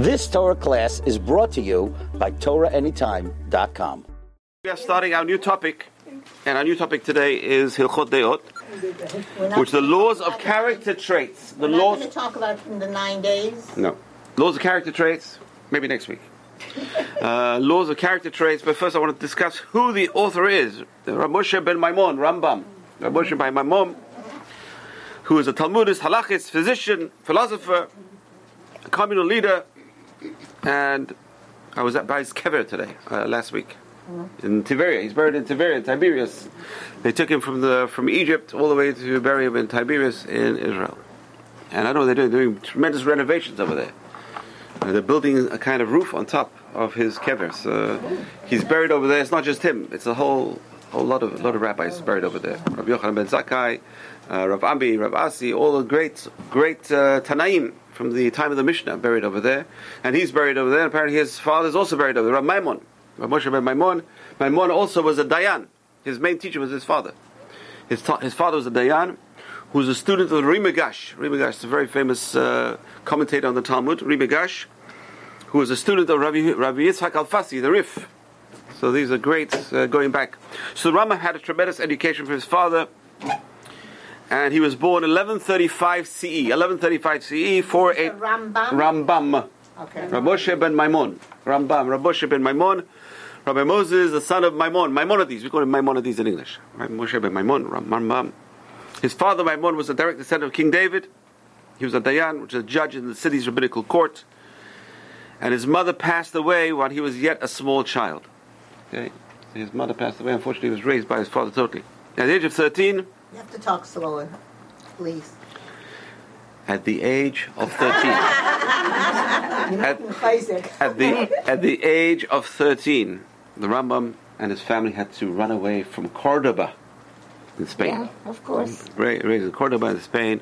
This Torah class is brought to you by TorahAnytime.com. We are starting our new topic, and our new topic today is Hilchot Deot, which are the laws of character traits. The We're not laws. going to talk about in the nine days. No. Laws of character traits, maybe next week. Uh, laws of character traits, but first I want to discuss who the author is. Rav Moshe ben Maimon, Rambam. Rav Moshe ben Maimon, who is a Talmudist, halachist, physician, philosopher, communal leader, and I was at by his kever today, uh, last week. In Tiberia, he's buried in Tiberia, in Tiberias. They took him from the from Egypt all the way to bury him in Tiberias in Israel. And I know they're doing, they're doing tremendous renovations over there. Uh, they're building a kind of roof on top of his kever. So he's buried over there. It's not just him. It's a whole whole lot of lot of rabbis buried over there. Rav Yochanan ben Zakkai, uh, Rav Ami, Rav Asi, all the great great uh, Tanaim from the time of the Mishnah buried over there. And he's buried over there. Apparently his father is also buried over there. Rav Maimon, Rav Moshe ben Maimon. Maimon also was a Dayan. His main teacher was his father. His, ta- his father was a Dayan who was a student of Ri Migash. Rimagash is a very famous uh, commentator on the Talmud. Ri Migash, who was a student of Rabbi, Rabbi Yitzhak Al-Fasi, the Rif. So these are great uh, going back. So Rama had a tremendous education from his father, and he was born 1135 CE. 1135 CE for a Rambam. Rambam. Okay. Rabbi Moshe ben Maimon. Rambam. Rabbi Moshe ben Maimon. Rabbi Moses, the son of Maimon. Maimonides. We call him Maimonides in English. Moshe ben Maimon. Rambam. His father Maimon was a direct descendant of King David. He was a Dayan, which is a judge in the city's rabbinical court. And his mother passed away while he was yet a small child. Okay? His mother passed away. Unfortunately, he was raised by his father totally. At the age of 13, You have to talk slower, please. at the age of 13, at, at the at the age of 13, the Rambam and his family had to run away from Cordoba in Spain. Yeah, of course. Ra- Raised in Cordoba in Spain.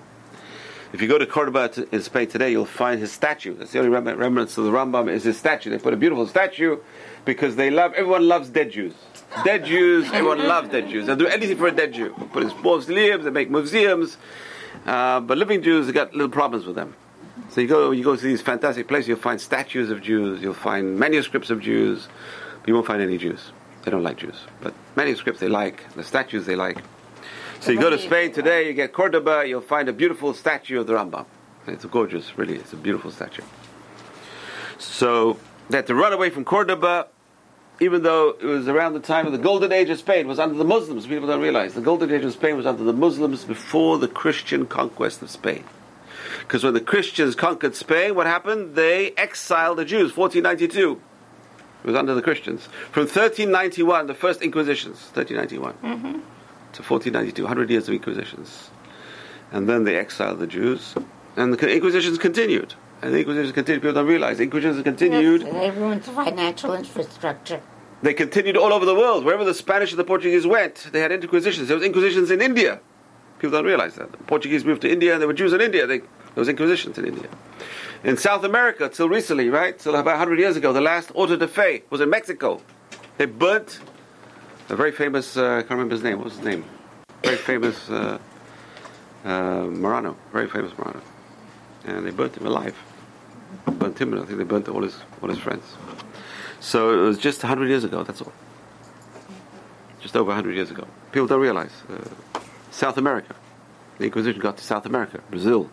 If you go to Cordoba to, in Spain today, you'll find his statue. That's the only rem- remnants of the Rambam is his statue. They put a beautiful statue because they love. Everyone loves dead Jews. Dead Jews. Everyone loves dead Jews. They'll do anything for a dead Jew. Put his mausoleums. They make museums. Uh, but living Jews, they got little problems with them. So you go, you go to these fantastic places. You'll find statues of Jews. You'll find manuscripts of Jews. But you won't find any Jews. They don't like Jews. But manuscripts they like. The statues they like. So you go to Spain today, you get Cordoba, you'll find a beautiful statue of the Rambam. It's gorgeous, really. It's a beautiful statue. So they had to run away from Cordoba, even though it was around the time of the golden age of Spain, it was under the Muslims. People don't realize the golden age of Spain was under the Muslims before the Christian conquest of Spain. Because when the Christians conquered Spain, what happened? They exiled the Jews. 1492. It was under the Christians. From 1391, the first Inquisitions, 1391 mm-hmm. to 1492, 100 years of Inquisitions. And then they exiled the Jews, and the Inquisitions continued. And the Inquisitions continued. People don't realize the Inquisitions continued. They ruined the financial infrastructure. They continued all over the world. Wherever the Spanish and the Portuguese went, they had inquisitions. There was inquisitions in India. People don't realize that. The Portuguese moved to India, and there were Jews in India. They, there was inquisitions in India. In South America, till recently, right, till about 100 years ago, the last auto de fe was in Mexico. They burnt a very famous, uh, I can't remember his name, what was his name? Very famous uh, uh, Marrano, very famous Marrano. And they burnt him alive. Burnt him, and I think they burnt all his, all his friends. So it was just 100 years ago, that's all. Just over 100 years ago. People don't realize. Uh, South America. The Inquisition got to South America, Brazil.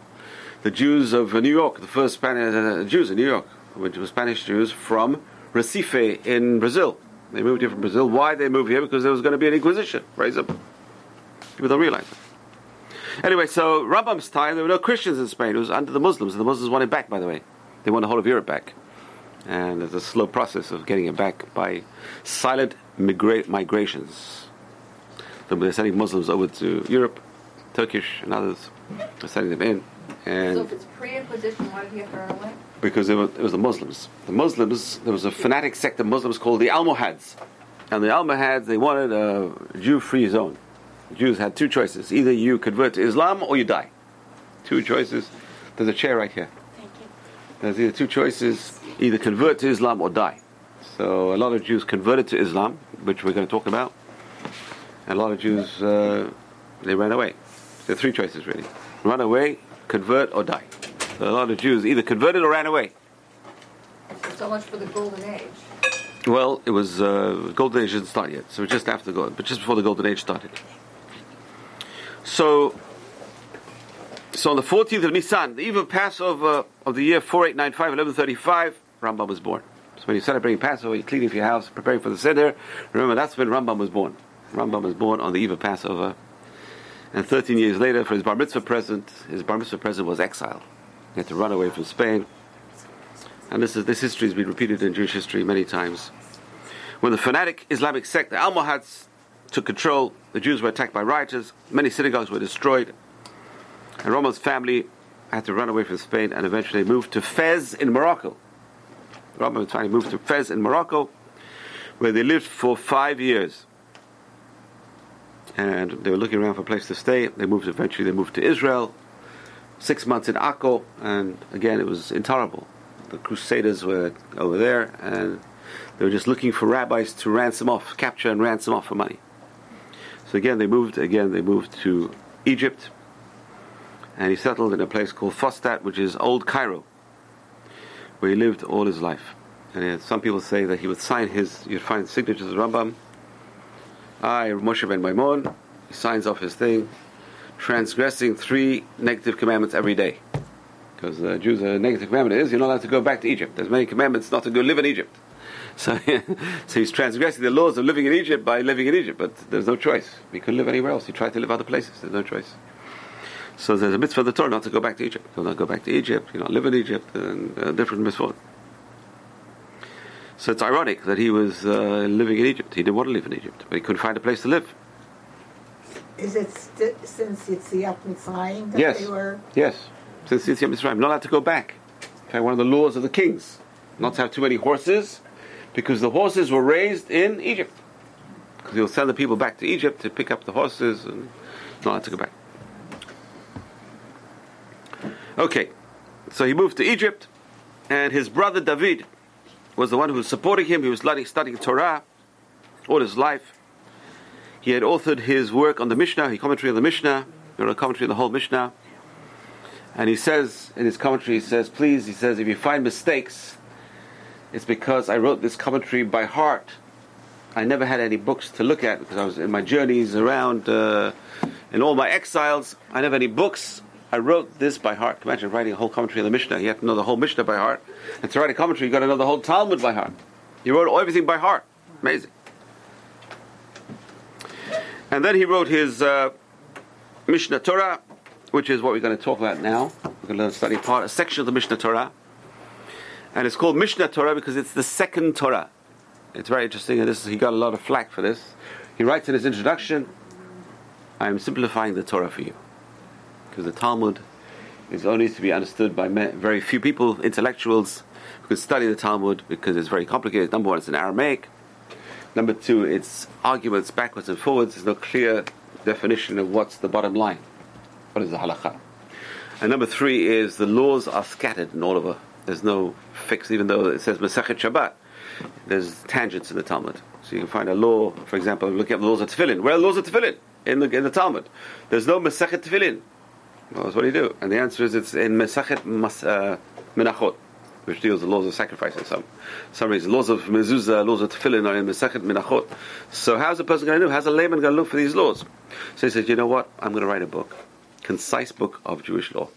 The Jews of uh, New York, the first Spanish uh, Jews in New York, which were Spanish Jews from Recife in Brazil. They moved here from Brazil. Why they moved here? Because there was going to be an Inquisition. Raise up. People don't realize it. Anyway, so Rambam's time, there were no Christians in Spain. It was under the Muslims, and the Muslims wanted back, by the way. They want the whole of Europe back. And there's a slow process of getting it back by silent migra- migrations. So They're sending Muslims over to Europe, Turkish and others. They're sending them in. So if it's pre-Inquisition, why do you have to run away? because it was, it was the Muslims. The Muslims, there was a fanatic sect of Muslims called the Almohads. And the Almohads, they wanted a Jew-free zone. Jews had two choices. Either you convert to Islam or you die. Two choices. There's a chair right here. There's either two choices, either convert to Islam or die. So a lot of Jews converted to Islam, which we're going to talk about. And a lot of Jews, uh, they ran away. There are three choices really. Run away, convert, or die. So a lot of Jews either converted or ran away. so much for the golden age. Well, it was uh, Golden Age didn't start yet, so just after the Golden, but just before the Golden Age started. So, so on the 14th of Nisan, the eve of Passover of the year 4895, 1135, Rambam was born. So when you're celebrating Passover, you're cleaning for your house, preparing for the Seder, remember that's when Rambam was born. Rambam was born on the eve of Passover. And 13 years later, for his bar mitzvah present, his bar mitzvah present was exile. He had to run away from Spain. And this, is, this history has been repeated in Jewish history many times. When the fanatic Islamic sect, the Almohads, took control, the Jews were attacked by rioters, many synagogues were destroyed, and family had to run away from Spain and eventually moved to Fez in Morocco. Rambam's family moved to Fez in Morocco, where they lived for five years. And they were looking around for a place to stay. They moved eventually. They moved to Israel. Six months in Akko, and again it was intolerable. The Crusaders were over there, and they were just looking for rabbis to ransom off, capture and ransom off for money. So again, they moved. Again, they moved to Egypt, and he settled in a place called Fustat, which is Old Cairo, where he lived all his life. And had, some people say that he would sign his. You'd find signatures of Rambam. I, Moshe ben Maimon. He signs off his thing, transgressing three negative commandments every day. Because the uh, Jews, a negative commandment is you're not allowed to go back to Egypt. There's many commandments not to go live in Egypt. So, so he's transgressing the laws of living in Egypt by living in Egypt, but there's no choice. He couldn't live anywhere else. He tried to live other places. There's no choice. So there's a mitzvah of the Torah not to go back to Egypt. Do not go back to Egypt. You know, live in Egypt, and a different mitzvah. So it's ironic that he was uh, living in Egypt. He didn't want to live in Egypt, but he couldn't find a place to live. Is it st- since it's the Mitzrayim that Yes. they were? Yes, since Yitzias Mitzrayim, not allowed to go back. In fact, one of the laws of the kings, not to have too many horses, because the horses were raised in Egypt. Because he'll send the people back to Egypt to pick up the horses, and not allowed to go back. Okay, so he moved to Egypt, and his brother David was the one who was supporting him. He was studying, studying Torah all his life. He had authored his work on the Mishnah, he commentary on the Mishnah, he wrote a commentary on the whole Mishnah. And he says in his commentary, he says, please, he says, if you find mistakes, it's because I wrote this commentary by heart. I never had any books to look at because I was in my journeys around, uh, in all my exiles. I never had any books. I wrote this by heart. Imagine writing a whole commentary on the Mishnah. You have to know the whole Mishnah by heart. And to write a commentary, you got to know the whole Talmud by heart. He wrote everything by heart. Amazing. And then he wrote his uh, Mishnah Torah, which is what we're going to talk about now. We're going to learn study part, a section of the Mishnah Torah. And it's called Mishnah Torah because it's the second Torah. It's very interesting, and this he got a lot of flack for this. He writes in his introduction, I am simplifying the Torah for you. Because the Talmud is only to be understood by very few people, intellectuals, who can study the Talmud because it's very complicated. Number one, it's in Aramaic. Number two, it's arguments backwards and forwards. There's no clear definition of what's the bottom line. What is the halakha? And number three is the laws are scattered in all over. There's no fix, even though it says Masechet Shabbat. There's tangents in the Talmud. So you can find a law, for example, look at the laws of Tefillin. Where are the laws of Tefillin? In the, in the Talmud. There's no Masechet Tefillin. Well, what do you do? And the answer is it's in Masechet Mas, uh, Menachot, which deals with laws of sacrifice in some, some reason. Laws of mezuzah, laws of tefillin are in Masechet Menachot. So how's a person going to do? How's a layman going to look for these laws? So he says, you know what? I'm going to write a book, concise book of Jewish law.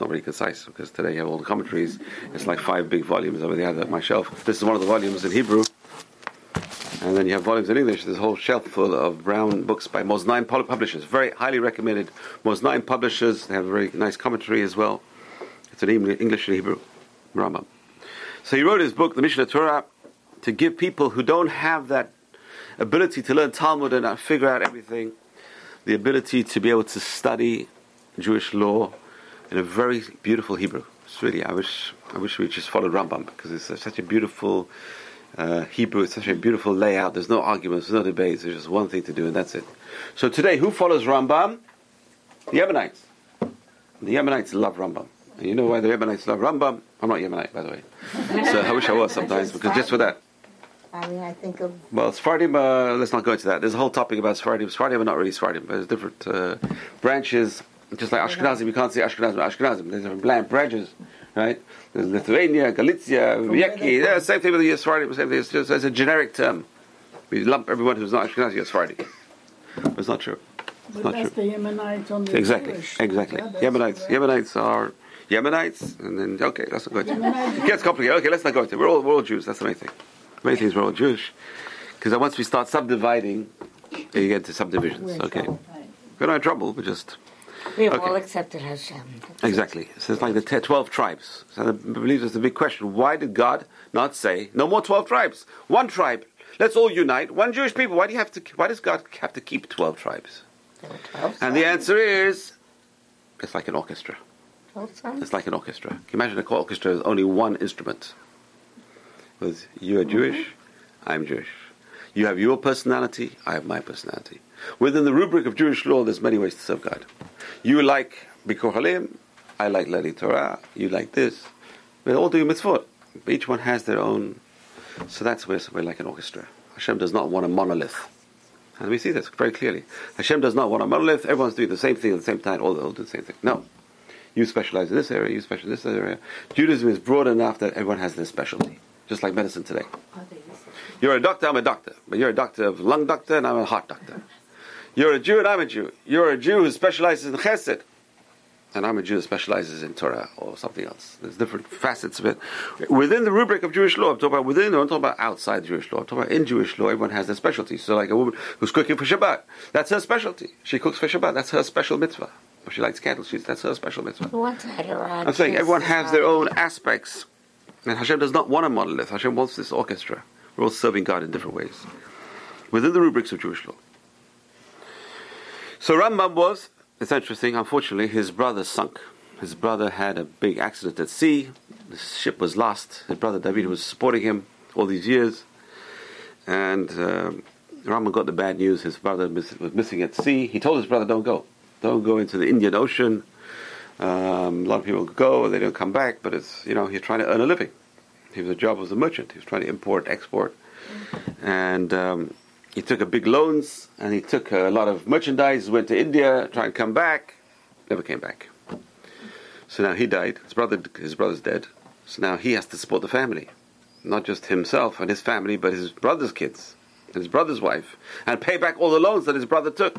Not really concise because today you have all the commentaries. It's like five big volumes over there on my shelf. This is one of the volumes in Hebrew. And then you have volumes in English. There's a whole shelf full of brown books by Moznaim pub- publishers. Very highly recommended. Moznaim publishers. They have a very nice commentary as well. It's in English and Hebrew. Rambam. So he wrote his book, the Mishnah Torah, to give people who don't have that ability to learn Talmud and uh, figure out everything, the ability to be able to study Jewish law in a very beautiful Hebrew. It's really, I wish, I wish we just followed Rambam because it's such a beautiful uh, Hebrew. It's such a beautiful layout. There's no arguments, there's no debates. There's just one thing to do, and that's it. So today, who follows Rambam? The Yemenites. The Yemenites love Rambam. And you know why the Yemenites love Rambam? I'm not Yemenite, by the way. So I wish I was sometimes, because just for that. I mean, I think of Well, Sephardim, uh, let's not go into that. There's a whole topic about Sephardim. Sephardim are not really Sephardim, but there's different uh, branches. Just like Ashkenazim, you can't say Ashkenazim, Ashkenazim. There's different branches. Right? There's Lithuania, Galicia, oh, where Yeki. Yeah, same thing with the Sephardim. Same thing. It's just as a generic term. We lump everyone who's not Ashkenazi as Sephardi. But it's not true. It's But not that's true. the Yemenites on the Exactly, Jewish. exactly. Yeah, Yemenites. correct. Yemenites are Yemenites, and then okay, let's not go into it. Gets complicated. Okay, let's not go into it. We're all we're all Jews. That's the main thing. The main thing is we're all Jewish, because once we start subdividing, you get into subdivisions. Okay, we're not in trouble. We're just We've Okay. all accepted Hashem. exactly. So it's like the te- twelve tribes. So I believe there's a big question. Why did God not say no more twelve tribes? One tribe. Let's all unite. One Jewish people. Why do you have to? Why does God have to keep twelve tribes? 12 And the answer is, it's like an orchestra. 12. It's like an orchestra. Can you imagine an orchestra with only one instrument? With you are Jewish, mm-hmm. I'm Jewish. You have your personality, I have my personality. Within the rubric of Jewish law, there's many ways to serve God. You like Bikur Halim, I like learning Torah, you like this. We're all doing mitzvot. But each one has their own. So that's where we're like an orchestra. Hashem does not want a monolith. And we see this very clearly. Hashem does not want a monolith. Everyone's doing the same thing at the same time. All they all do the same thing. No. You specialize in this area, you specialize in this area. Judaism is broad enough that everyone has their specialty. Just like medicine today. You're a doctor, I'm a doctor. But you're a doctor of lung doctor and I'm a heart doctor. You're a Jew and I'm a Jew. You're a Jew who specializes in chesed. And I'm a Jew that specializes in Torah or something else. There's different facets of it. Within the rubric of Jewish law, I'm talking about within, I'm talking about outside Jewish law. I'm talking about in Jewish law, everyone has their specialty. So like a woman who's cooking for Shabbat, that's her specialty. She cooks for Shabbat, that's her special mitzvah. If she likes candles, she's, that's her special mitzvah. Who? I'm saying everyone has their own aspects. And Hashem does not want a monolith. Hashem wants this orchestra. We're all serving God in different ways. Within the rubrics of Jewish law. So Rambam was, it's interesting, unfortunately, his brother sunk. His brother had a big accident at sea. The ship was lost. His brother David was supporting him all these years. And um, Rambam got the bad news. His brother was missing at sea. He told his brother, don't go. Don't go into the Indian Ocean. Um, a lot of people go, they don't come back, but it's, you know, he's trying to earn a living. He was a job as a merchant. He was trying to import, export. And um, he took a big loans and he took a lot of merchandise, went to India, tried to come back, never came back. So now he died. His brother, his brother's dead. So now he has to support the family, not just himself and his family, but his brother's kids and his brother's wife, and pay back all the loans that his brother took.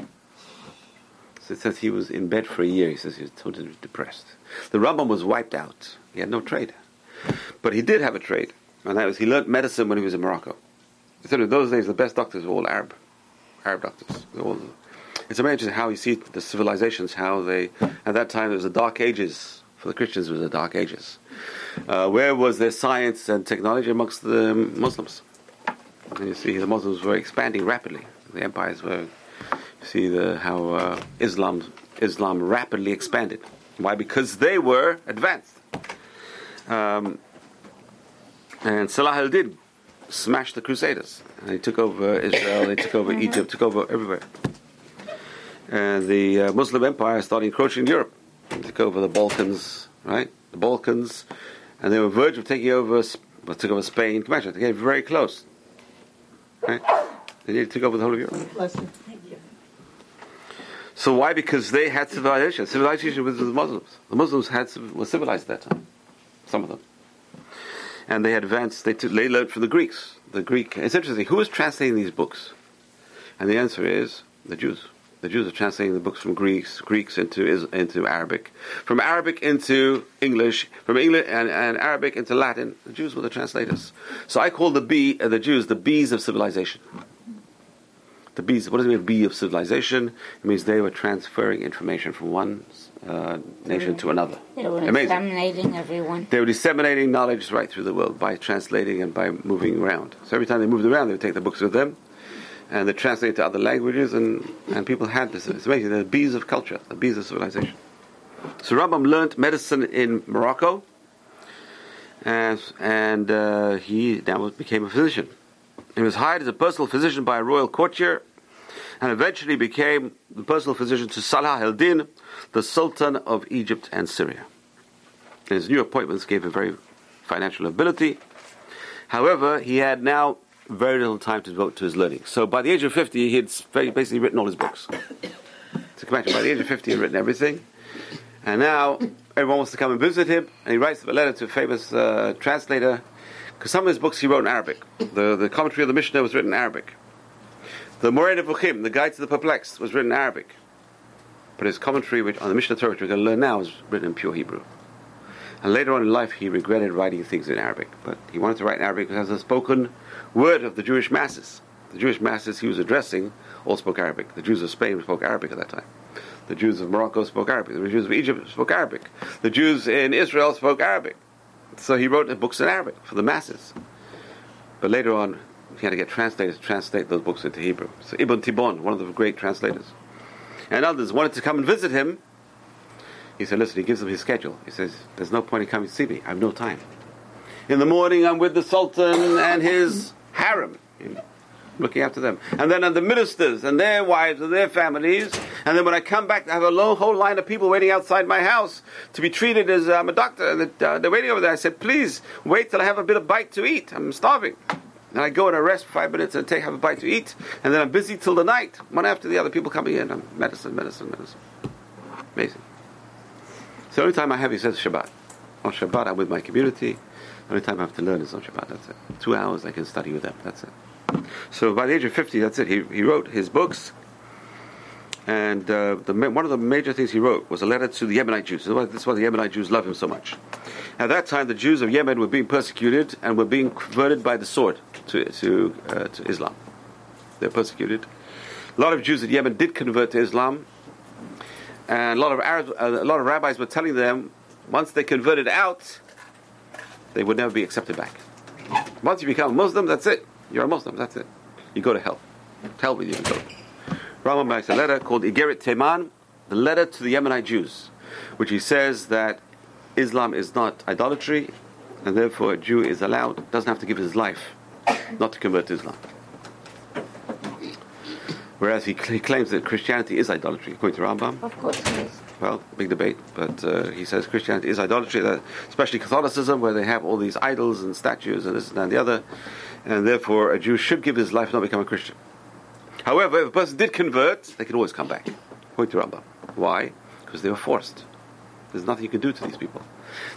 So it says he was in bed for a year. He says he was totally depressed. The Rambam was wiped out. He had no trade, but he did have a trade, and that was he learned medicine when he was in Morocco. In those days the best doctors were all Arab, Arab doctors. All, it's amazing how you see the civilizations, how they at that time it was the Dark Ages for the Christians. It was the Dark Ages. Uh, where was their science and technology amongst the Muslims? And you see the Muslims were expanding rapidly. The empires were. You see the how uh, Islam Islam rapidly expanded. Why? Because they were advanced. Um, and Salah al-Din smashed the Crusaders. And they took over Israel. They took over Egypt. Took over everywhere. And the uh, Muslim Empire started encroaching Europe. They took over the Balkans, right? The Balkans, and they were verge of taking over. Sp- well, took over Spain. Can you imagine? They came very close. Right? They took over the whole of Europe. Bless you. So why? Because they had civilization. Civilization was with the Muslims. The Muslims had were civilized at that time. Some of them, and they advanced. They took, they learned from the Greeks. The Greek. It's interesting. Who is translating these books? And the answer is the Jews. The Jews are translating the books from Greeks, Greeks into into Arabic, from Arabic into English, from English and, and Arabic into Latin. The Jews were the translators. So I call the bee, uh, the Jews, the bees of civilization. The bees. What does it mean, bee of civilization? It means they were transferring information from one uh, nation to another. They were Amazing. exterminating everyone. They were disseminating knowledge right through the world by translating and by moving around. So every time they moved around, they would take the books with them, and they translate to other languages, and, and people had this. It's amazing. They're the bees of culture, the bees of civilization. So Rambam learned medicine in Morocco, and, and uh, he now became a physician. He was hired as a personal physician by a royal courtier, and eventually became the personal physician to Salah al-Din, the Sultan of Egypt and Syria. His new appointments gave him very financial ability. However, he had now very little time to devote to his learning. So by the age of 50, he had basically written all his books. So imagine, by the age of 50, he had written everything. And now, everyone wants to come and visit him, and he writes a letter to a famous uh, translator, because some of his books he wrote in Arabic. The, the commentary of the Mishnah was written in Arabic. The Moreh Nevuchim, the Guide to the Perplexed, was written in Arabic. But his commentary which, on the Mishnah Torah, which we're going to learn now, is written in pure Hebrew. And later on in life, he regretted writing things in Arabic. But he wanted to write in Arabic because as a spoken word of the Jewish masses. The Jewish masses he was addressing all spoke Arabic. The Jews of Spain spoke Arabic at that time. The Jews of Morocco spoke Arabic. The Jews of Egypt spoke Arabic. The Jews in Israel spoke Arabic. So he wrote the books in Arabic for the masses. But later on, he had to get translators to translate those books into Hebrew. So Ibn Tibbon, one of the great translators, and others wanted to come and visit him. He said, listen, he gives them his schedule. He says, there's no point in coming to see me. I have no time. In the morning, I'm with the Sultan and his harem, looking after them. And then the ministers and their wives and their families. And then when I come back, I have a whole line of people waiting outside my house to be treated as I'm a doctor. And uh, they're waiting over there. I said, please wait till I have a bit of bite to eat. I'm starving. And I go and I rest for five minutes and take have a bite to eat, and then I'm busy till the night, one after the other. People coming in, I'm medicine, medicine, medicine. Amazing. So only time I have, he says Shabbat. On Shabbat, I'm with my community. Only time I have to learn is on Shabbat. That's it. Two hours I can study with them. That's it. So by the age of 50, that's it. He, he wrote his books. And uh, the, one of the major things he wrote was a letter to the Yemenite Jews. This is why the Yemenite Jews love him so much. At that time, the Jews of Yemen were being persecuted and were being converted by the sword to, to, uh, to Islam. They're persecuted. A lot of Jews in Yemen did convert to Islam. And a lot of Arabs, uh, a lot of rabbis were telling them once they converted out, they would never be accepted back. Once you become a Muslim, that's it. You're a Muslim, that's it. You go to hell. Hell with you, go. Rambam writes a letter called Igeret Teman, the letter to the Yemenite Jews, which he says that Islam is not idolatry, and therefore a Jew is allowed, doesn't have to give his life not to convert to Islam. Whereas he, he claims that Christianity is idolatry, according to Rambam. Of course it is. Well, big debate, but uh, he says Christianity is idolatry, that, especially Catholicism, where they have all these idols and statues and this and that and the other, and therefore a Jew should give his life, not become a Christian. However, if a person did convert, they can always come back. According to Rambam. Why? Because they were forced. There's nothing you can do to these people.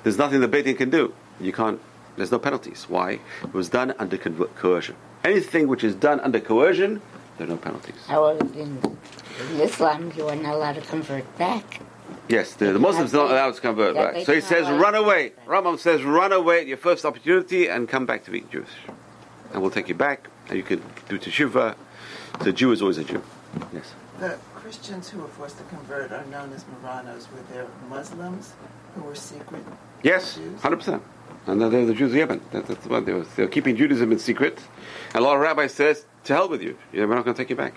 There's nothing the Beit can do. You can't. There's no penalties. Why? It was done under coercion. Anything which is done under coercion, there are no penalties. However, in, in Islam, you are not allowed to convert back. Yes, the, the Muslims are not allowed to convert back. So he says, run away. convert Rambam says, run away at your first opportunity and come back to being Jewish. And we'll take you back, and you can do teshuvah. The Jew is always a Jew. Yes. The Christians who were forced to convert are known as Marranos. Were there Muslims who were secret? Yes, Jews? hundred percent. And they're the Jews of Yemen. That, that's what they were. They were keeping Judaism in secret. And a lot of rabbis says, "To hell with you. We're not going to take you back."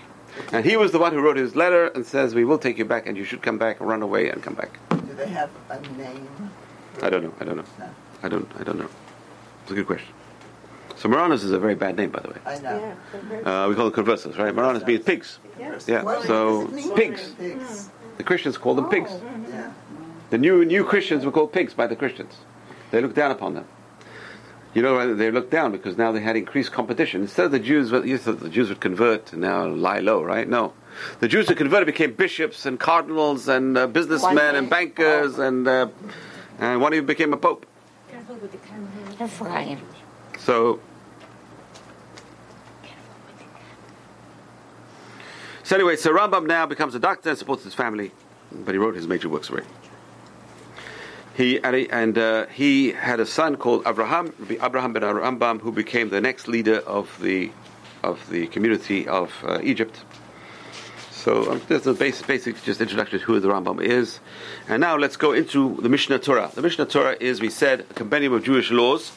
And he was the one who wrote his letter and says, "We will take you back, and you should come back, run away, and come back." Do they have a name? I don't know. I don't know. No. I don't. I don't know. It's a good question. So Marranos is a very bad name, by the way. I know. Uh, we call them conversos, right? Marranos means pigs. Yeah. What So mean? pigs. Pigs. The Christians call them pigs. Yeah. The new new Christians were called pigs by the Christians. They looked down upon them. You know they looked down because now they had increased competition. Instead of the Jews, you thought the Jews would convert and now lie low, right? No, the Jews who converted became bishops and cardinals and uh, businessmen and bankers and uh, and one even became a pope. Ephraim. So. So anyway, so Rambam now becomes a doctor and supports his family, but he wrote his major works already. He and, uh, he had a son called Abraham, Abraham ben Rambam, who became the next leader of the of the community of uh, Egypt. So um, there's a basic, basic just introduction to who the Rambam is, and now let's go into the Mishnah Torah. The Mishnah Torah is, we said, a compendium of Jewish laws,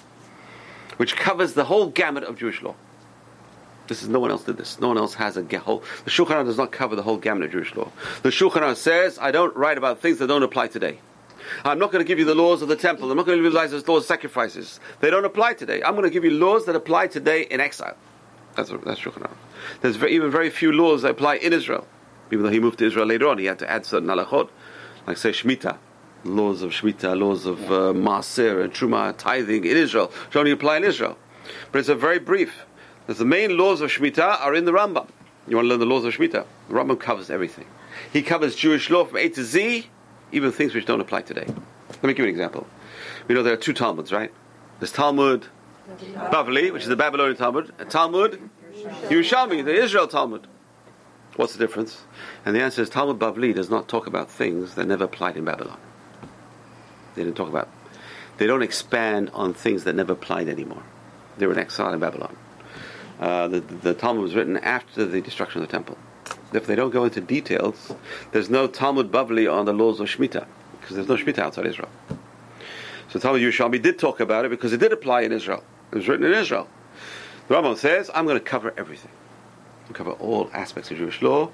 which covers the whole gamut of Jewish law. This is no one else did this. No one else has a whole. The Shulchan does not cover the whole gamut of Jewish law. The Shulchan says, "I don't write about things that don't apply today." I'm not going to give you the laws of the temple. I'm not going to utilize those laws of sacrifices. They don't apply today. I'm going to give you laws that apply today in exile. That's that's Shulchan Aruch. There's very, even very few laws that apply in Israel. Even though he moved to Israel later on, he had to add certain halachot, like say Shemitah, laws of Shemitah, laws of uh, Maaser and Truma, tithing in Israel, which only apply in Israel. But it's a very brief. Because the main laws of Shemitah are in the Rambam. You want to learn the laws of Shemitah? The Rambam covers everything. He covers Jewish law from A to Z, even things which don't apply today. Let me give you an example. We know there are two Talmuds, right? There's Talmud Bavli, which is the Babylonian Talmud, and Talmud Yerushalmi, the Israel Talmud. What's the difference? And the answer is Talmud Bavli does not talk about things that never applied in Babylon. They didn't talk about. They don't expand on things that never applied anymore. They were in exile in Babylon. Uh, the, the Talmud was written after the destruction of the temple. If they don't go into details, there's no Talmud Bavli on the laws of Shemitah, because there's no Shemitah outside Israel. So Talmud Yerushalmi did talk about it because it did apply in Israel. It was written in Israel. The Rambam says, I'm going to cover everything. I'll cover all aspects of Jewish law.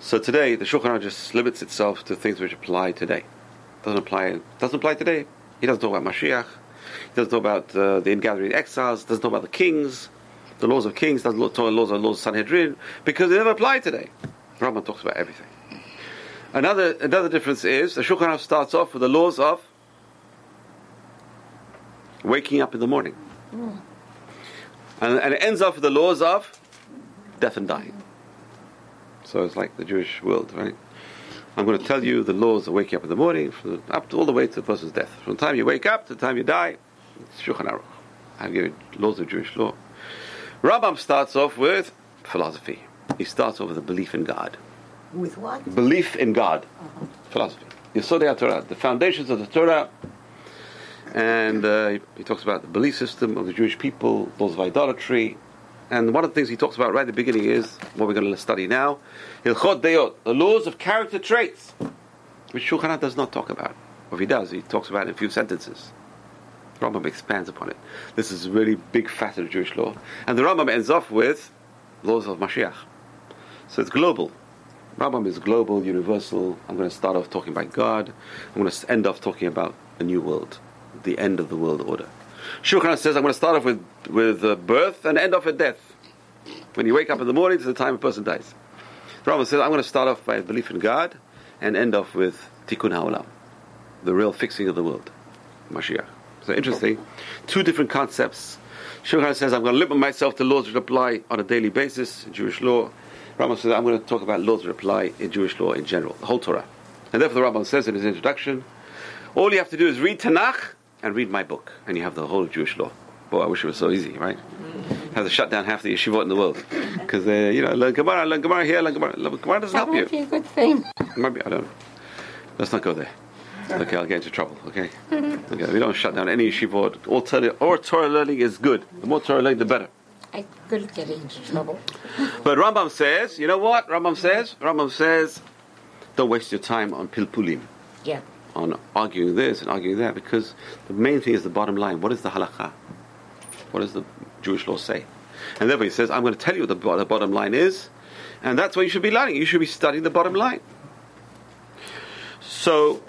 So today, the Shulchan Aruch just limits itself to things which apply today. Doesn't apply. Doesn't apply today. He doesn't talk about Mashiach. He doesn't talk about uh, the ingathering exiles. Doesn't talk about the kings, the laws of kings. Doesn't talk about the laws of laws of Sanhedrin because they never apply today. Rambam talks about everything. Another another difference is the Shulchan Aruch starts off with the laws of waking up in the morning. And, and it ends off with the laws of death and dying. So it's like the Jewish world, right? I'm going to tell you the laws of waking up in the morning, from up to, all the way to the person's death. From the time you wake up to the time you die, it's Shulchan Aruch. I've given laws of Jewish law. Rambam starts off with philosophy. He starts off with a belief in God. With what? Belief in God. Philosophy. Yesodei Torah, the foundations of the Torah. And uh, he, he talks about the belief system of the Jewish people, laws of idolatry. And one of the things he talks about right at the beginning is what we're going to study now Hilchot Deot, the laws of character traits, which Shulchan does not talk about. Or if he does, he talks about it in a few sentences. Rambam expands upon it. This is a really big facet of Jewish law. And the Rambam ends off with laws of Mashiach. So it's global. Rambam is global, universal. I'm going to start off talking about God. I'm going to end off talking about a new world, the end of the world order. Shulchan says I'm going to start off with, with uh, birth and end off at death. When you wake up in the morning to the time a person dies. Rambam says I'm going to start off by belief in God and end off with Tikkun HaOlam, the real fixing of the world, Mashiach. So interesting. Two different concepts. Shulchan says I'm going to limit myself to laws which apply on a daily basis Jewish law. Rambam says I'm going to talk about laws that apply in Jewish law in general, the whole Torah. And therefore the Rambam says in his introduction, all you have to do is read Tanakh and read my book, and you have the whole of Jewish law. Boy, I wish it was so easy, right? Have to shut down half the yeshivot in the world because they, uh, you know, learn Gemara, learn Gemara here, learn Gemara. Learn Gemara doesn't That help you. might be a good thing. Maybe I don't know. Let's not go there. Okay, I'll get into trouble. Okay, okay. We don't shut down any yeshivot. All Torah, all Torah learning is good. The more Torah learning, the better. I could get into trouble. But Rambam says, you know what? Rambam says, Rambam says, don't waste your time on pilpulim, Yeah. on arguing this and arguing that, because the main thing is the bottom line. What is the halakha? What does the Jewish law say? And therefore he says, I'm going to tell you what the, the bottom line is, and that's what you should be learning. You should be studying the bottom line. So,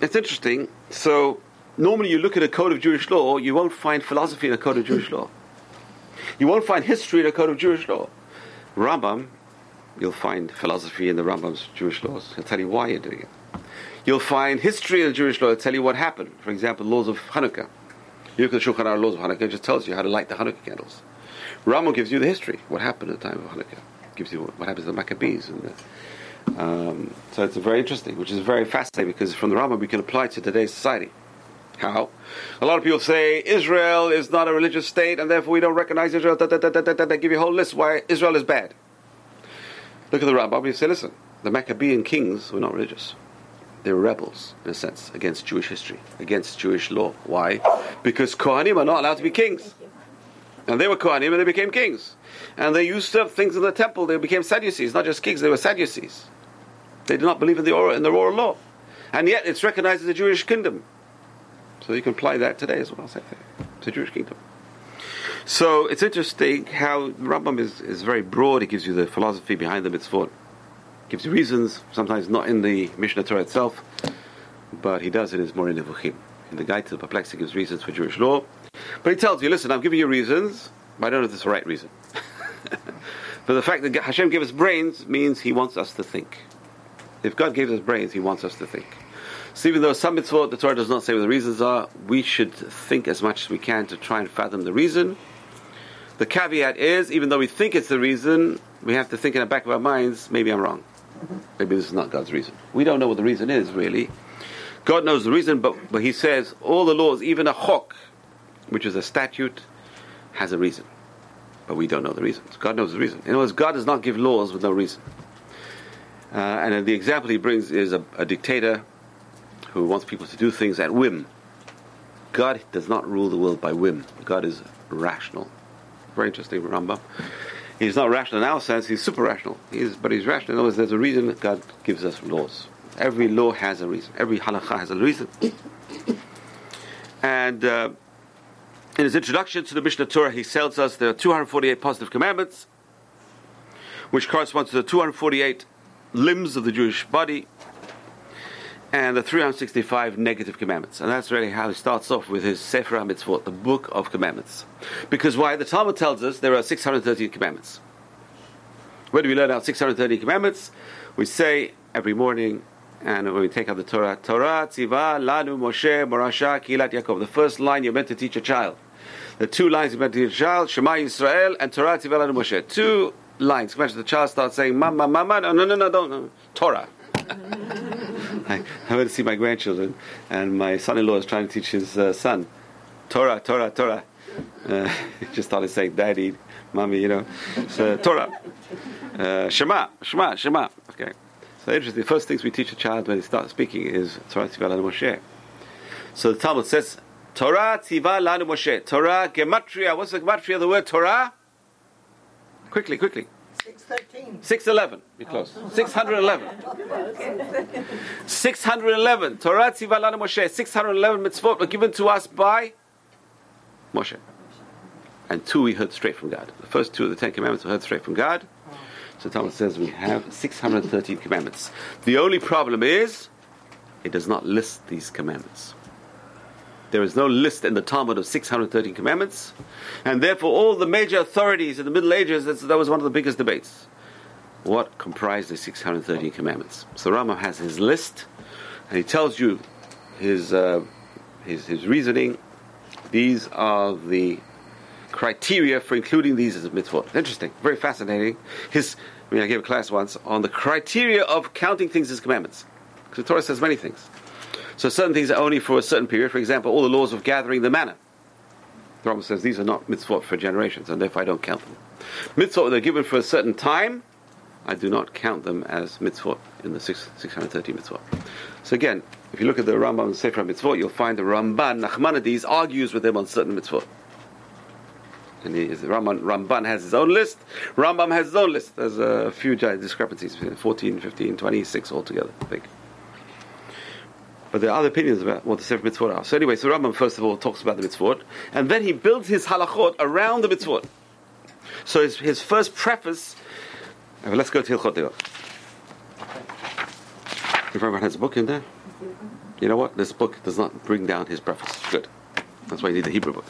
it's interesting. So, normally you look at a code of Jewish law, you won't find philosophy in a code of Jewish law. You won't find history in a code of Jewish law. Rambam, you'll find philosophy in the Rambam's Jewish laws. He'll tell you why you're doing it. You'll find history in the Jewish law. It'll tell you what happened. For example, laws of Hanukkah. You look at the Shulchan Aruch laws of Hanukkah, it just tells you how to light the Hanukkah candles. Rambam gives you the history, what happened at the time of Hanukkah. Gives you what happens to the Maccabees. And the, um, so it's very interesting, which is very fascinating because from the Rambam we can apply to today's society. How? A lot of people say Israel is not a religious state and therefore we don't recognize Israel. They give you a whole list why Israel is bad. Look at the Rambam. You say, listen, the Maccabean kings were not religious. They were rebels, in a sense, against Jewish history, against Jewish law. Why? Because Kohanim are not allowed to be kings. And they were Kohanim and they became kings. And they used up things in the temple. They became Sadducees, not just kings, they were Sadducees. They did not believe in the oral, in the oral law. And yet it's recognized as a Jewish kingdom. So you can apply that today as well. It's Jewish kingdom. So it's interesting how Rambam is, is very broad. He gives you the philosophy behind the mitzvot. Gives you reasons, sometimes not in the Mishnah Torah itself, but he does it in his Moreh Nevuchim. In the Guide to the Perplexity, gives reasons for Jewish law. But he tells you, listen, I'm giving you reasons, but I don't know if it's the right reason. but the fact that Hashem gave us brains means he wants us to think. If God gave us brains, he wants us to think. So even though some mitzvot the Torah does not say what the reasons are, we should think as much as we can to try and fathom the reason. The caveat is, even though we think it's the reason, we have to think in the back of our minds, maybe I'm wrong. Maybe this is not God's reason. We don't know what the reason is, really. God knows the reason, but, but he says all the laws, even a chok, which is a statute, has a reason. But we don't know the reasons. God knows the reason. In other words, God does not give laws with no reason. Uh, and the example he brings is a, a dictator who wants people to do things at whim. God does not rule the world by whim. God is rational. Very interesting, Rambam. He's not rational in our sense, he's super rational. He's, but he's rational. In other words, there's a reason God gives us laws. Every law has a reason. Every halakha has a reason. and uh, in his introduction to the Mishnah Torah, he tells us there are 248 positive commandments, which corresponds to the 248 limbs of the Jewish body, and the 365 negative commandments. And that's really how he starts off with his Sefer HaMitzvot, the Book of Commandments. Because why? The Talmud tells us there are 613 commandments. Where do we learn our 613 commandments? We say every morning, and when we take out the Torah, Torah tziva lanu Moshe morasha kilat Yaakov. The first line you're meant to teach a child. The two lines you're meant to teach a child, Shema Yisrael and Torah tziva lanu Moshe. Two lines. Imagine the child starts saying, Mama, Mama, no, no, no, no, don't, no. Torah. I, went to see my grandchildren, and my son-in-law is trying to teach his uh, son, Torah, Torah, Torah. Uh, he just started saying, Daddy, Mommy, you know. So, Torah. Uh, Shema, Shema, Shema. Okay. So interesting. The first things we teach a child when he starts speaking is Torah Tzivah Lanu Moshe. So the Talmud says, Torah Tzivah Lanu Moshe. Torah gematria. What's the gematria of the word Torah? Quickly, quickly. 613. 611. Be close. 611. 611. Torah Tzivah Lanu Moshe. 611 mitzvot were given to us by Moshe. And two we heard straight from God. The first two of the Ten Commandments were heard straight from God. So Talmud says we have 613 commandments. The only problem is it does not list these commandments. There is no list in the Talmud of 613 commandments, and therefore all the major authorities in the Middle Ages, that was one of the biggest debates. What comprised the 613 commandments? So Rama has his list, and he tells you his, uh, his, his reasoning. These are the criteria for including these as a mitzvot. Interesting, very fascinating. His, I mean, I gave a class once on the criteria of counting things as commandments. Because the Torah says many things. So certain things are only for a certain period. For example, all the laws of gathering the manna. The Rambam says these are not mitzvot for generations, and therefore I don't count them. Mitzvot they're given for a certain time. I do not count them as mitzvot in the six, 630 mitzvot. So again, if you look at the Rambam and Sefer Mitzvot, you'll find the Ramban Nachmanides argues with him on certain mitzvot. And he, Ramban, Ramban has his own list. Rambam has his own list. There's a few discrepancies, 14, 15, 26 altogether, I think. But there are other opinions about what the Sefer Mitzvot are. So anyway, so Rambam first of all talks about the Mitzvot, and then he builds his halachot around the Mitzvot. So his, his first preface, uh, let's go to Hilchot Deot. If everyone has a book in there, you know what? This book does not bring down his preface. Good. That's why you need the Hebrew book.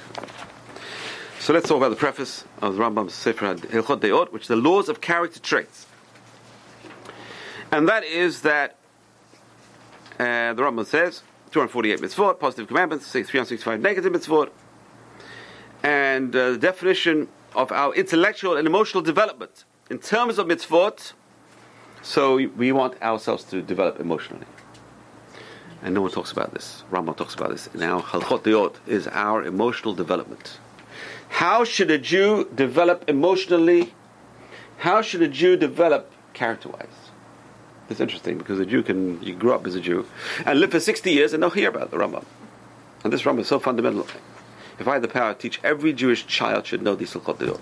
So let's talk about the preface of Rambam's Sefer Hilchot Deot, which is the laws of character traits. And that is that uh, the Rambam says 248 mitzvot, positive commandments, 365 negative mitzvot, and uh, the definition of our intellectual and emotional development in terms of mitzvot. So we- want ourselves to develop emotionally, and no one talks about this. Rambam talks about this our Hilchot Deot is our emotional development. How should a Jew develop emotionally? How should a Jew develop character-wise? It's interesting because a Jew can you grow up as a Jew and live for sixty years and not hear about the Rambam. And this Rambam is so fundamental. If I had the power to teach every Jewish child should know these Hilchot. It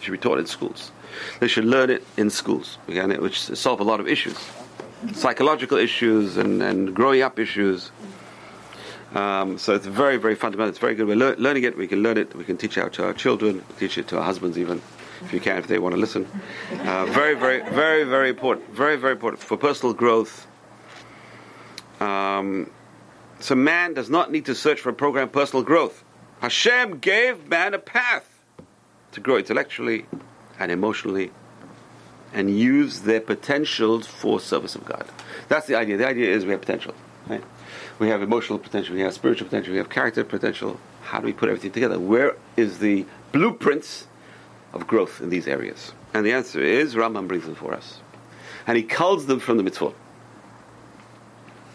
should be taught in schools. They should learn it in schools, again, which solve a lot of issues, psychological issues and, and growing up issues. Um, so it's very, very fundamental. It's very good. We're lear- learning it. We can learn it. We can teach it out to our children. Teach it to our husbands, even if you can, if they want to listen. Uh, very, very, very, very important. Very, very important for personal growth. Um, so man does not need to search for a program personal growth. Hashem gave man a path to grow intellectually and emotionally and use their potentials for service of God. That's the idea. The idea is we have potential. Right? We have emotional potential, we have spiritual potential, we have character potential. How do we put everything together? Where is the blueprints of growth in these areas? And the answer is Rambam brings them for us. And he culls them from the mitzvot.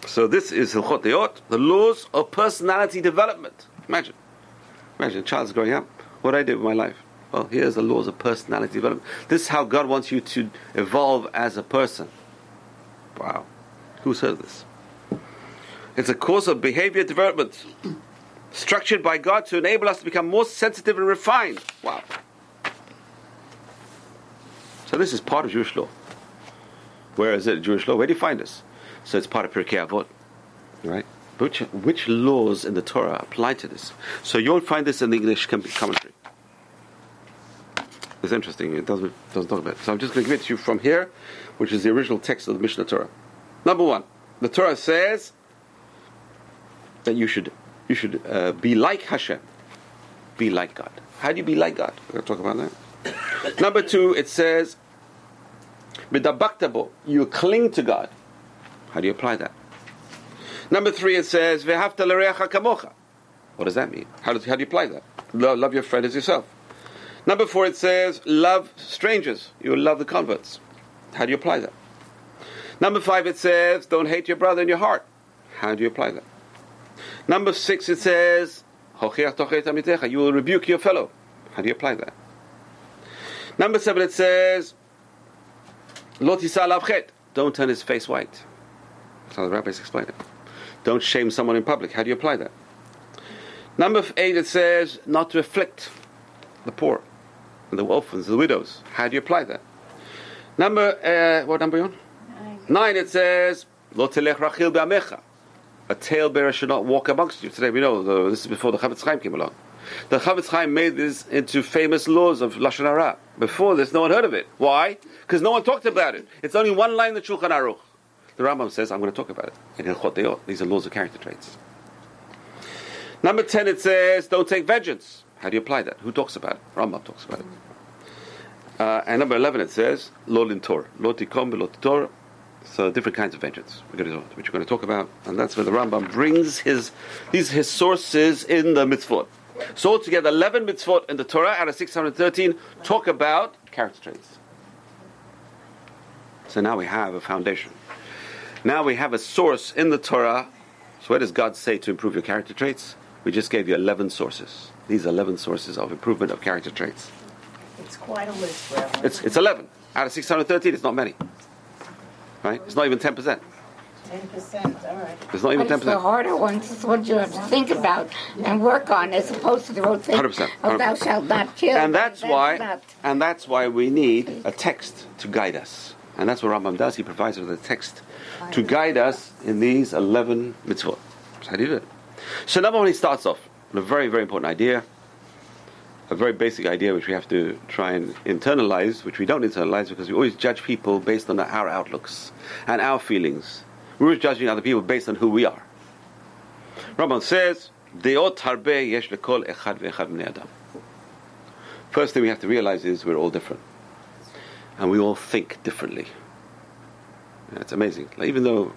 So this is Hilchot Deot, the laws of personality development. Imagine. Imagine a child's growing up. What I do with my life? Well, here's the laws of personality development. This is how God wants you to evolve as a person. Wow. Who of this? It's a course of behavior development structured by God to enable us to become more sensitive and refined. Wow. So this is part of Jewish law. Where is it? Jewish law. Where do you find this? So it's part of Pirkei Avot, right? Which, which laws in the Torah apply to this? So you'll find this in the English commentary. It's interesting. It doesn't, doesn't talk about it. So I'm just going to give it to you from here, which is the original text of the Mishneh Torah. Number one, the Torah says that you should you should uh, be like Hashem, be like God. How do you be like God? We're going to talk about that. Number two, it says, "B'dabaktabo," you cling to God. How do you apply that? Number three, it says, "V'havta l'reacha kamocha." What does that mean? How, how do you apply that? Love, love your friend as yourself. Number four, it says, "Love strangers." You will love the converts. How do you apply that? Number five, it says, "Don't hate your brother in your heart." How do you apply that? Number six, it says. You will rebuke your fellow. How do you apply that? Number seven, it says, Don't turn his face white. That's how the rabbis explain it. Don't shame someone in public. How do you apply that? Number eight, it says, "Not to afflict the poor, and the orphans, and the widows." How do you apply that? Number uh, what number are you on? Nine. It says, "Lo telech rachil be'amecha." A talebearer should not walk amongst you. Today we know the, this is before the Chafetz Chaim came along. The Chafetz Chaim made this into famous laws of lashon hara. Before this, no one heard of it. Why? Because no one talked about it. It's only one line in the Shulchan Aruch. The Rambam says, "I'm going to talk about it." In Hilchot Deot, these are laws of character traits. Number ten, it says, "Don't take vengeance." How do you apply that? Who talks about it? Rambam talks about it. Uh, and number 11 it says, Lo lintor, lo tikom, lo titor. So different kinds of vengeance, which we're going to talk about. And that's where the Rambam brings his, these his sources in the mitzvot. So altogether, 11 mitzvot in the Torah out of 613 talk about character traits. So now we have a foundation. Now we have a source in the Torah. So where does God say to improve your character traits? We just gave you 11 sources. These are 11 sources of improvement of character traits. It's quite a list for. It's, it's 11. Out of 613, it's not many. Right? It's not even 10%. Ten percent, all right. It's not even But it's the 10%. harder ones, it's what you have to think about and work on as opposed to the road thing 100%, of thou shalt not kill. And that's why, not- and that's why we need a text to guide us. And that's what Rambam does. He provides us with a text to guide us in these 11 mitzvot. So how do you do it? So number one, he starts off with a very, very important idea, a very basic idea which we have to try and internalize, which we don't internalize because we always judge people based on our outlooks and our feelings. We're judging other people based on who we are. Rambam says, "Deot harbe yesh lekol echad ve'echad bnei adam." First thing we have to realize is we're all different, and we all think differently. It's amazing. Like, even though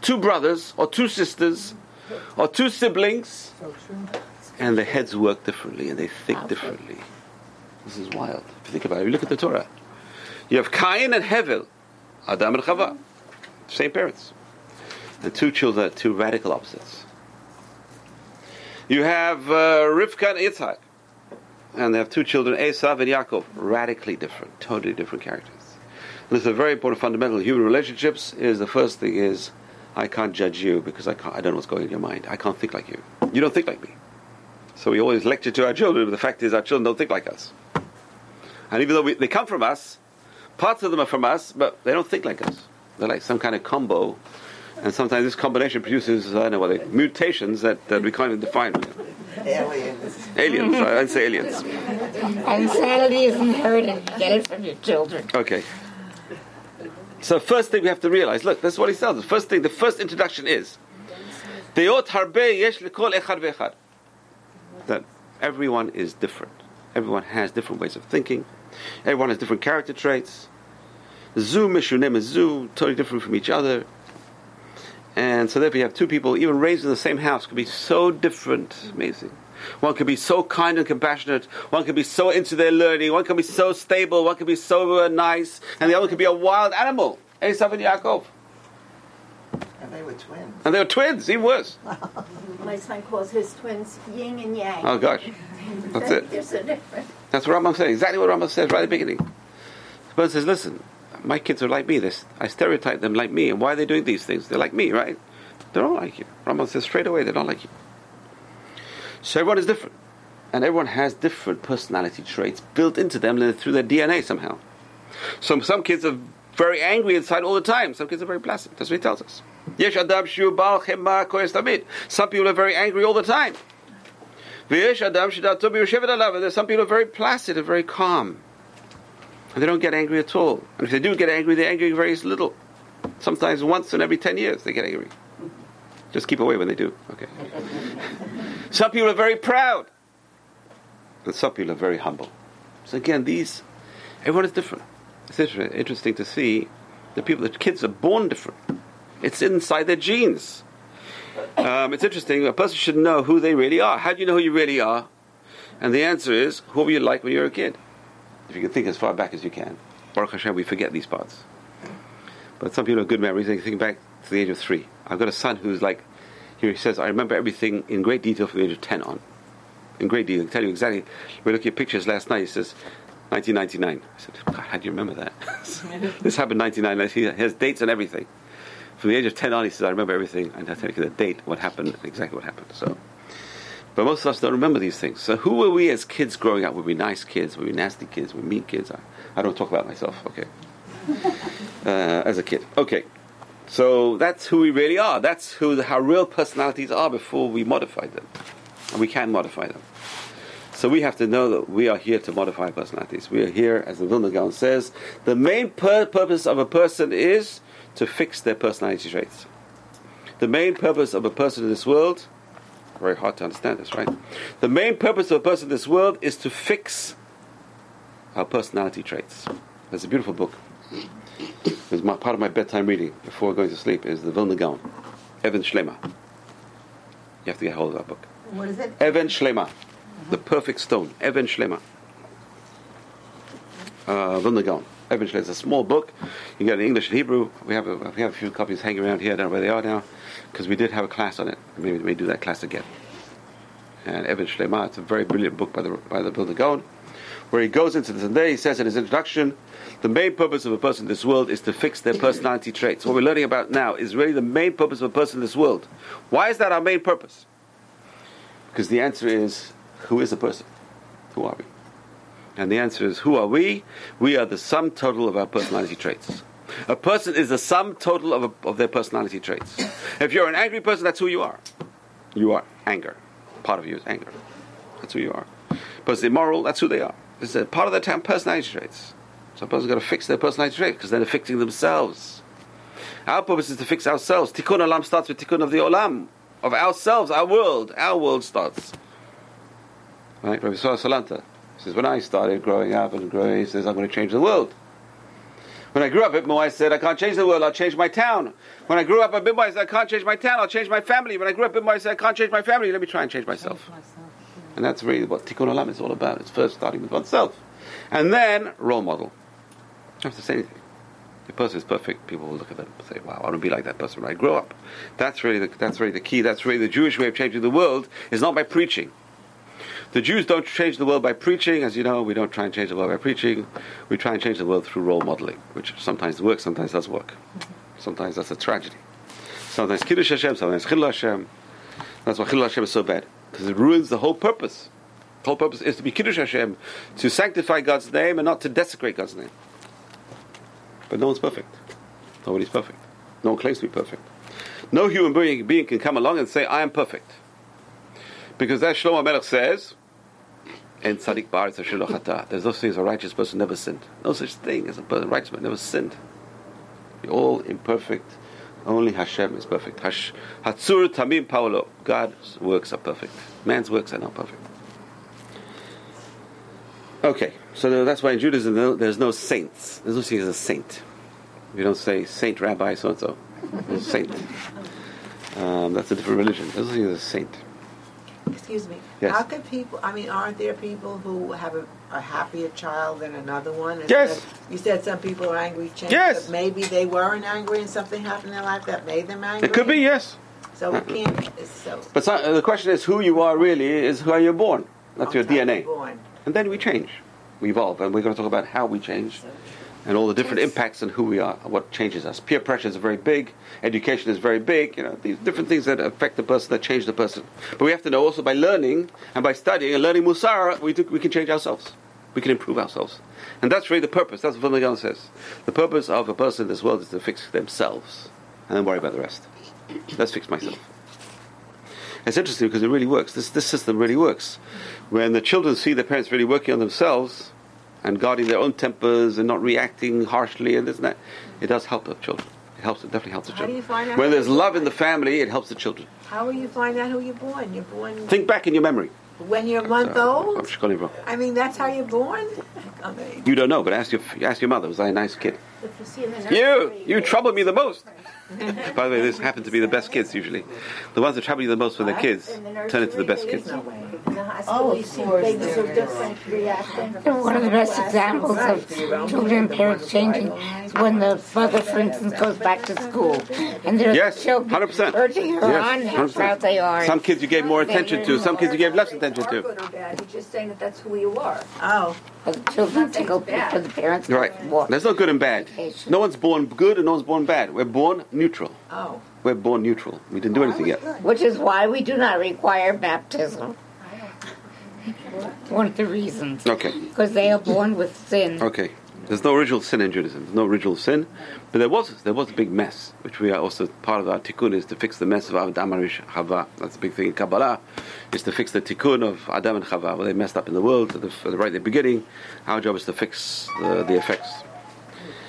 two brothers or two sisters or two siblings, and their heads work differently and they think differently. This is wild. If you think about it, you look at the Torah. You have Cain and Hevel, Adam and Chava, same parents, and two children, are two radical opposites. You have uh, Rivka and Yitzhak, and they have two children, Esav and Yaakov, radically different, totally different characters. And it's a very important fundamental human relationships. Is the first thing is, I can't judge you because I can't, I don't know what's going on in your mind. I can't think like you. You don't think like me. So we always lecture to our children, but the fact is our children don't think like us. And even though we, they come from us, parts of them are from us, but they don't think like us. They're like some kind of combo. And sometimes this combination produces, I don't know what, they, mutations that, that we can't even define. Aliens. Aliens, I- I'd say aliens. And insanity is inherited. You get it from your children. Okay. So first thing we have to realize, look, that's what he tells us. First thing, the first introduction is Deot harbe yesh lekol echad ve'echad. That everyone is different. Everyone has different ways of thinking. Everyone has different character traits. Zu mishunim is zu, totally different from each other. And so therefore you have two people, even raised in the same house, could be so different. Amazing. One could be so kind and compassionate. One could be so into their learning. One could be so stable. One could be so uh, nice. And the other could be a wild animal. Esav and Yaakov. And They were twins. And they were twins, even worse. My son calls his twins yin and yang. Oh gosh. That's it. There's a difference. That's what Rambam said. Exactly what Rambam says right at the beginning. The person says, listen, my kids are like me. This I stereotype them like me. And why are they doing these things? They're like me, right? They don't like you. Rambam says straight away they don't like you. So everyone is different. And everyone has different personality traits built into them through their DNA somehow. Some, some kids are very angry inside all the time. Some kids are very placid. That's what he tells us. Some people are very angry all the time. There's some people are very placid and very calm. And they don't get angry at all. And if they do get angry, they're angry very little. Sometimes once in every ten years they get angry. Just keep away when they do. Okay. some people are very proud. And some people are very humble. So again, these, everyone is different. It's interesting to see the people, the kids are born different. It's inside their genes. Um, it's interesting. A person should know who they really are. How do you know who you really are? And the answer is, who were you like when you were a kid? If you can think as far back as you can. Baruch Hashem, we forget these parts. But some people have good memories. They can think back to the age of three. I've got a son who's like, here he says, I remember everything in great detail from the age of 10 on. In great detail. I can tell you exactly. We were looking at pictures last night. He says, 1999. I said, God, how do you remember that? this happened in 99. He has dates and everything. From the age of 10 on, he says, I remember everything. And I tell you the date, what happened, exactly what happened. So, But most of us don't remember these things. So who were we as kids growing up? Were we nice kids? Were we nasty kids? Were we mean kids? I, I don't talk about myself, okay. Uh, as a kid. Okay. So that's who we really are. That's who the, our real personalities are before we modify them. And we can modify them. So we have to know that we are here to modify personalities. We are here, as the Vilna Gaon says, the main pur- purpose of a person is to fix their personality traits. The main purpose of a person in this world, very hard to understand this, right? The main purpose of a person in this world is to fix our personality traits. There's a beautiful book. It's my, part of my bedtime reading before going to sleep is the Vilna Gaon, Even Shlema. You have to get hold of that book. What is it? Even Shlema, the perfect stone. Even Shlema. Uh, Vilna Gaon. Even Shlema. It's a small book. You can get it in English and Hebrew. We have a, we have a few copies hanging around here. I don't know where they are now, because we did have a class on it. Maybe we may do that class again. And Even Shlema. It's a very brilliant book by the by the Vilna Gaon, where he goes into this. And there he says in his introduction, the main purpose of a person in this world is to fix their personality traits. What we're learning about now is really the main purpose of a person in this world. Why is that our main purpose? Because the answer is, who is a person? Who are we? And the answer is, who are we? We are the sum total of our personality traits. A person is the sum total of, a, of their personality traits. If you're an angry person, that's who you are. You are anger. Part of you is anger. That's who you are. Person immoral, that's who they are. It's a part of their personality traits. So a person's got to fix their personality traits because they're fixing themselves. Our purpose is to fix ourselves. Tikkun olam starts with tikkun of the olam, of ourselves, our world. Our world starts. Right? Rabbi Salanter says, when I started growing up and growing, he says, I'm going to change the world. When I grew up at Mo, said, I can't change the world, I'll change my town. When I grew up at Bimbo, said, I can't change my town, I'll change my family. When I grew up at Bimbo, said, I can't change my family, let me try and change myself. And that's really what Tikkun Olam is all about. It's first starting with oneself. And then, role model. You don't have to say anything. The person is perfect. People will look at them and say, "Wow, I want to be like that person when I grow up." That's really the, that's really the key. That's really the Jewish way of changing the world. Is not by preaching. The Jews don't change the world by preaching, as you know. We don't try and change the world by preaching. We try and change the world through role modeling, which sometimes works, sometimes does work. Sometimes that's a tragedy. Sometimes Kiddush Hashem, sometimes Chilul Hashem. That's why Chilul Hashem is so bad because it ruins the whole purpose. The whole purpose is to be Kiddush Hashem, to sanctify God's name and not to desecrate God's name. But no one's perfect. Nobody's perfect. No one claims to be perfect. No human being, being can come along and say, I am perfect. Because as Shlomo Melech says, and Tzaddik Baritz Hashem there's no such thing as a righteous person never sinned. No such thing as a person, righteous man never sinned. We're all imperfect. Only Hashem is perfect. Hash, Hatzur Tamim Paulo. God's works are perfect. Man's works are not perfect. Okay, so that's why in Judaism there's no saints. There's no such thing as a saint. You don't say Saint Rabbi so and so. Saint. Um, that's a different religion. There's no such thing as a saint. Excuse me. Yes. How could people? I mean, aren't there people who have a, a happier child than another one? Yes. you said some people are angry. Change, Yes. But maybe they weren't angry and something happened in their life that made them angry. It could be, yes. So we can't. It's so. But so, the question is who you are really is how you're born. That's your DNA. Born. And then we change. We evolve. And we're going to talk about how we change and all the different impacts on who we are, what changes us. Peer pressure is very big. Education is very big. You know, these different things that affect the person, that change the person. But we have to know also by learning and by studying and learning Musara, we, do, we can change ourselves. We can improve ourselves. And that's really the purpose. That's what Vilna says. The purpose of a person in this world is to fix themselves and then worry about the rest. Let's fix myself. It's interesting because it really works. This, this system really works. When the children see their parents really working on themselves and guarding their own tempers and not reacting harshly and this and that, it does help the children. It helps. It definitely helps the How do children. you find out when there's love in the family, it helps the children. How will you find out who you're born? You're born Think back in your memory. when you're a month So, uh, old. I'm Shkoli Bro. I mean, that's how you're born. You don't know, but ask your ask your mother. Was I a nice kid? You see in the You trouble me the most. By the way, this happen to be the best kids usually. The ones that trouble you the most with their kids turn into the best kids. no way. In the hospital, Oh, you of see course babies there are different reacting. One of the best examples of children and parents changing is when the mother, for instance, goes back to school and there's Yes, children 100%. urging her Yes, on how 100%. proud they are. Some kids you gave more attention to. Some kids you gave less attention to. good or bad. He's just saying that that's who you are. oh, for the children to go for the parents to Right. walk. There's no good and bad. No one's born good and no one's born bad. We're born neutral. oh. We're born neutral. We didn't do anything yet. Which is why we do not require baptism. One of the reasons. Okay. Because they are born with sin. Okay. There's no original sin in Judaism. There's no original sin, but there was there was a big mess, which we are also part of our tikkun is to fix the mess of Adam and Chava. That's a big thing in Kabbalah, is to fix the tikkun of Adam and Chava. Well, they messed up in the world at the, at the right at the beginning. Our job is to fix the, the effects.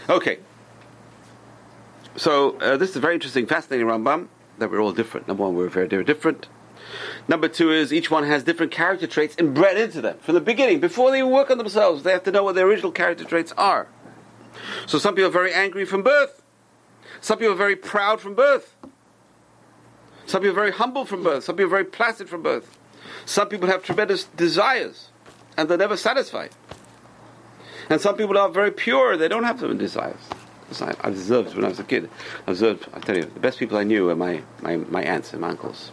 Okay. So uh, this is a very interesting, fascinating Rambam that we're all different. Number one, we're very, very different. Number two is each one has different character traits inbred into them from the beginning. Before they work on themselves, they have to know what their original character traits are. So some people are very angry from birth. Some people are very proud from birth. Some people are very humble from birth. Some people are very placid from birth. Some people have tremendous desires and they're never satisfied. And some people are very pure, they don't have so many desires. I, observed when I was a kid, I observed, I tell you, the best people I knew were my, my, my aunts and my uncles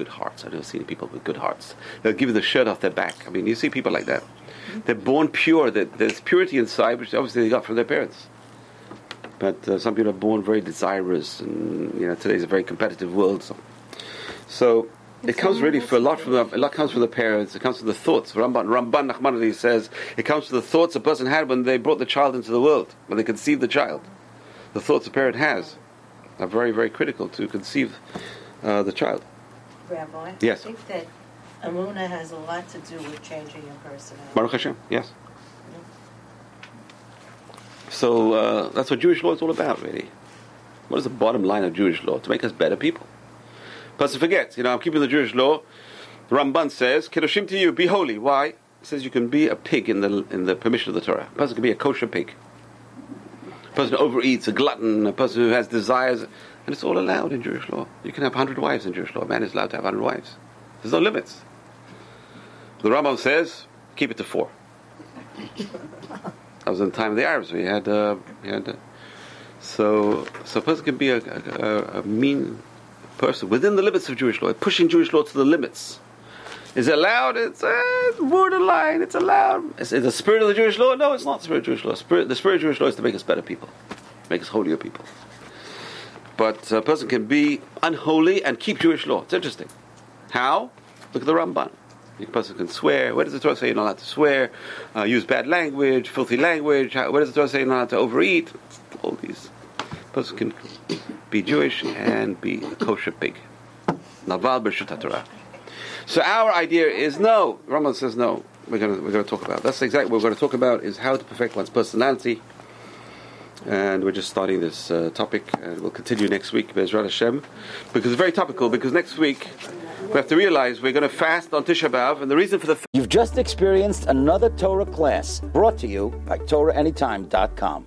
good hearts. I've never seen people with good hearts. They'll give you the shirt off their back. I mean, you see people like that. They're born pure. That there's purity inside, which obviously they got from their parents. But uh, some people are born very desirous, and you know today's a very competitive world. So, so it comes really for a lot from the, a lot comes from the parents. It comes from the thoughts. Ramban Ramban says it comes from the thoughts a person had when they brought the child into the world, when they conceived the child. The thoughts a parent has are very very critical to conceive uh, the child. Rabbi? Yes. I think that Amuna has a lot to do with changing your personality. Baruch Hashem, yes. So uh, that's what Jewish law is all about, really. What is the bottom line of Jewish law? To make us better people. Person forgets, you know, I'm keeping the Jewish law. The Ramban says, Kedoshim tihyu, be holy. Why? It says you can be a pig in the in the permission of the Torah. A person can be a kosher pig. A person who overeats, a glutton, a person who has desires, and it's all allowed in Jewish law. You can have 100 wives in Jewish law. A man is allowed to have 100 wives. There's no limits. The Rambam says, keep it to four. That was in the time of the Arabs. We had, uh, we had uh, so so a person can be a, a, a mean person within the limits of Jewish law, pushing Jewish law to the limits. Is it allowed? It's uh, borderline. It's allowed. Is it the spirit of the Jewish law? No, it's not the spirit of Jewish law. Spirit, the spirit of Jewish law is to make us better people, make us holier people. But a person can be unholy and keep Jewish law. It's interesting. How? Look at the Ramban. A person can swear. Where does the Torah say you're not allowed to swear? Uh, use bad language, filthy language. Where does the Torah say you're not allowed to overeat? All these. A person can be Jewish and be a kosher pig. Naval Torah. So our idea is no. Ramban says no. We're going we're to talk about. That's exactly what we're going to talk about is how to perfect one's personality. And we're just starting this uh, topic, and we'll continue next week, Bezrat Hashem, because it's very topical. Because next week we have to realize we're going to fast on Tisha B'av, and the reason for the You've just experienced another Torah class brought to you by TorahAnytime.com.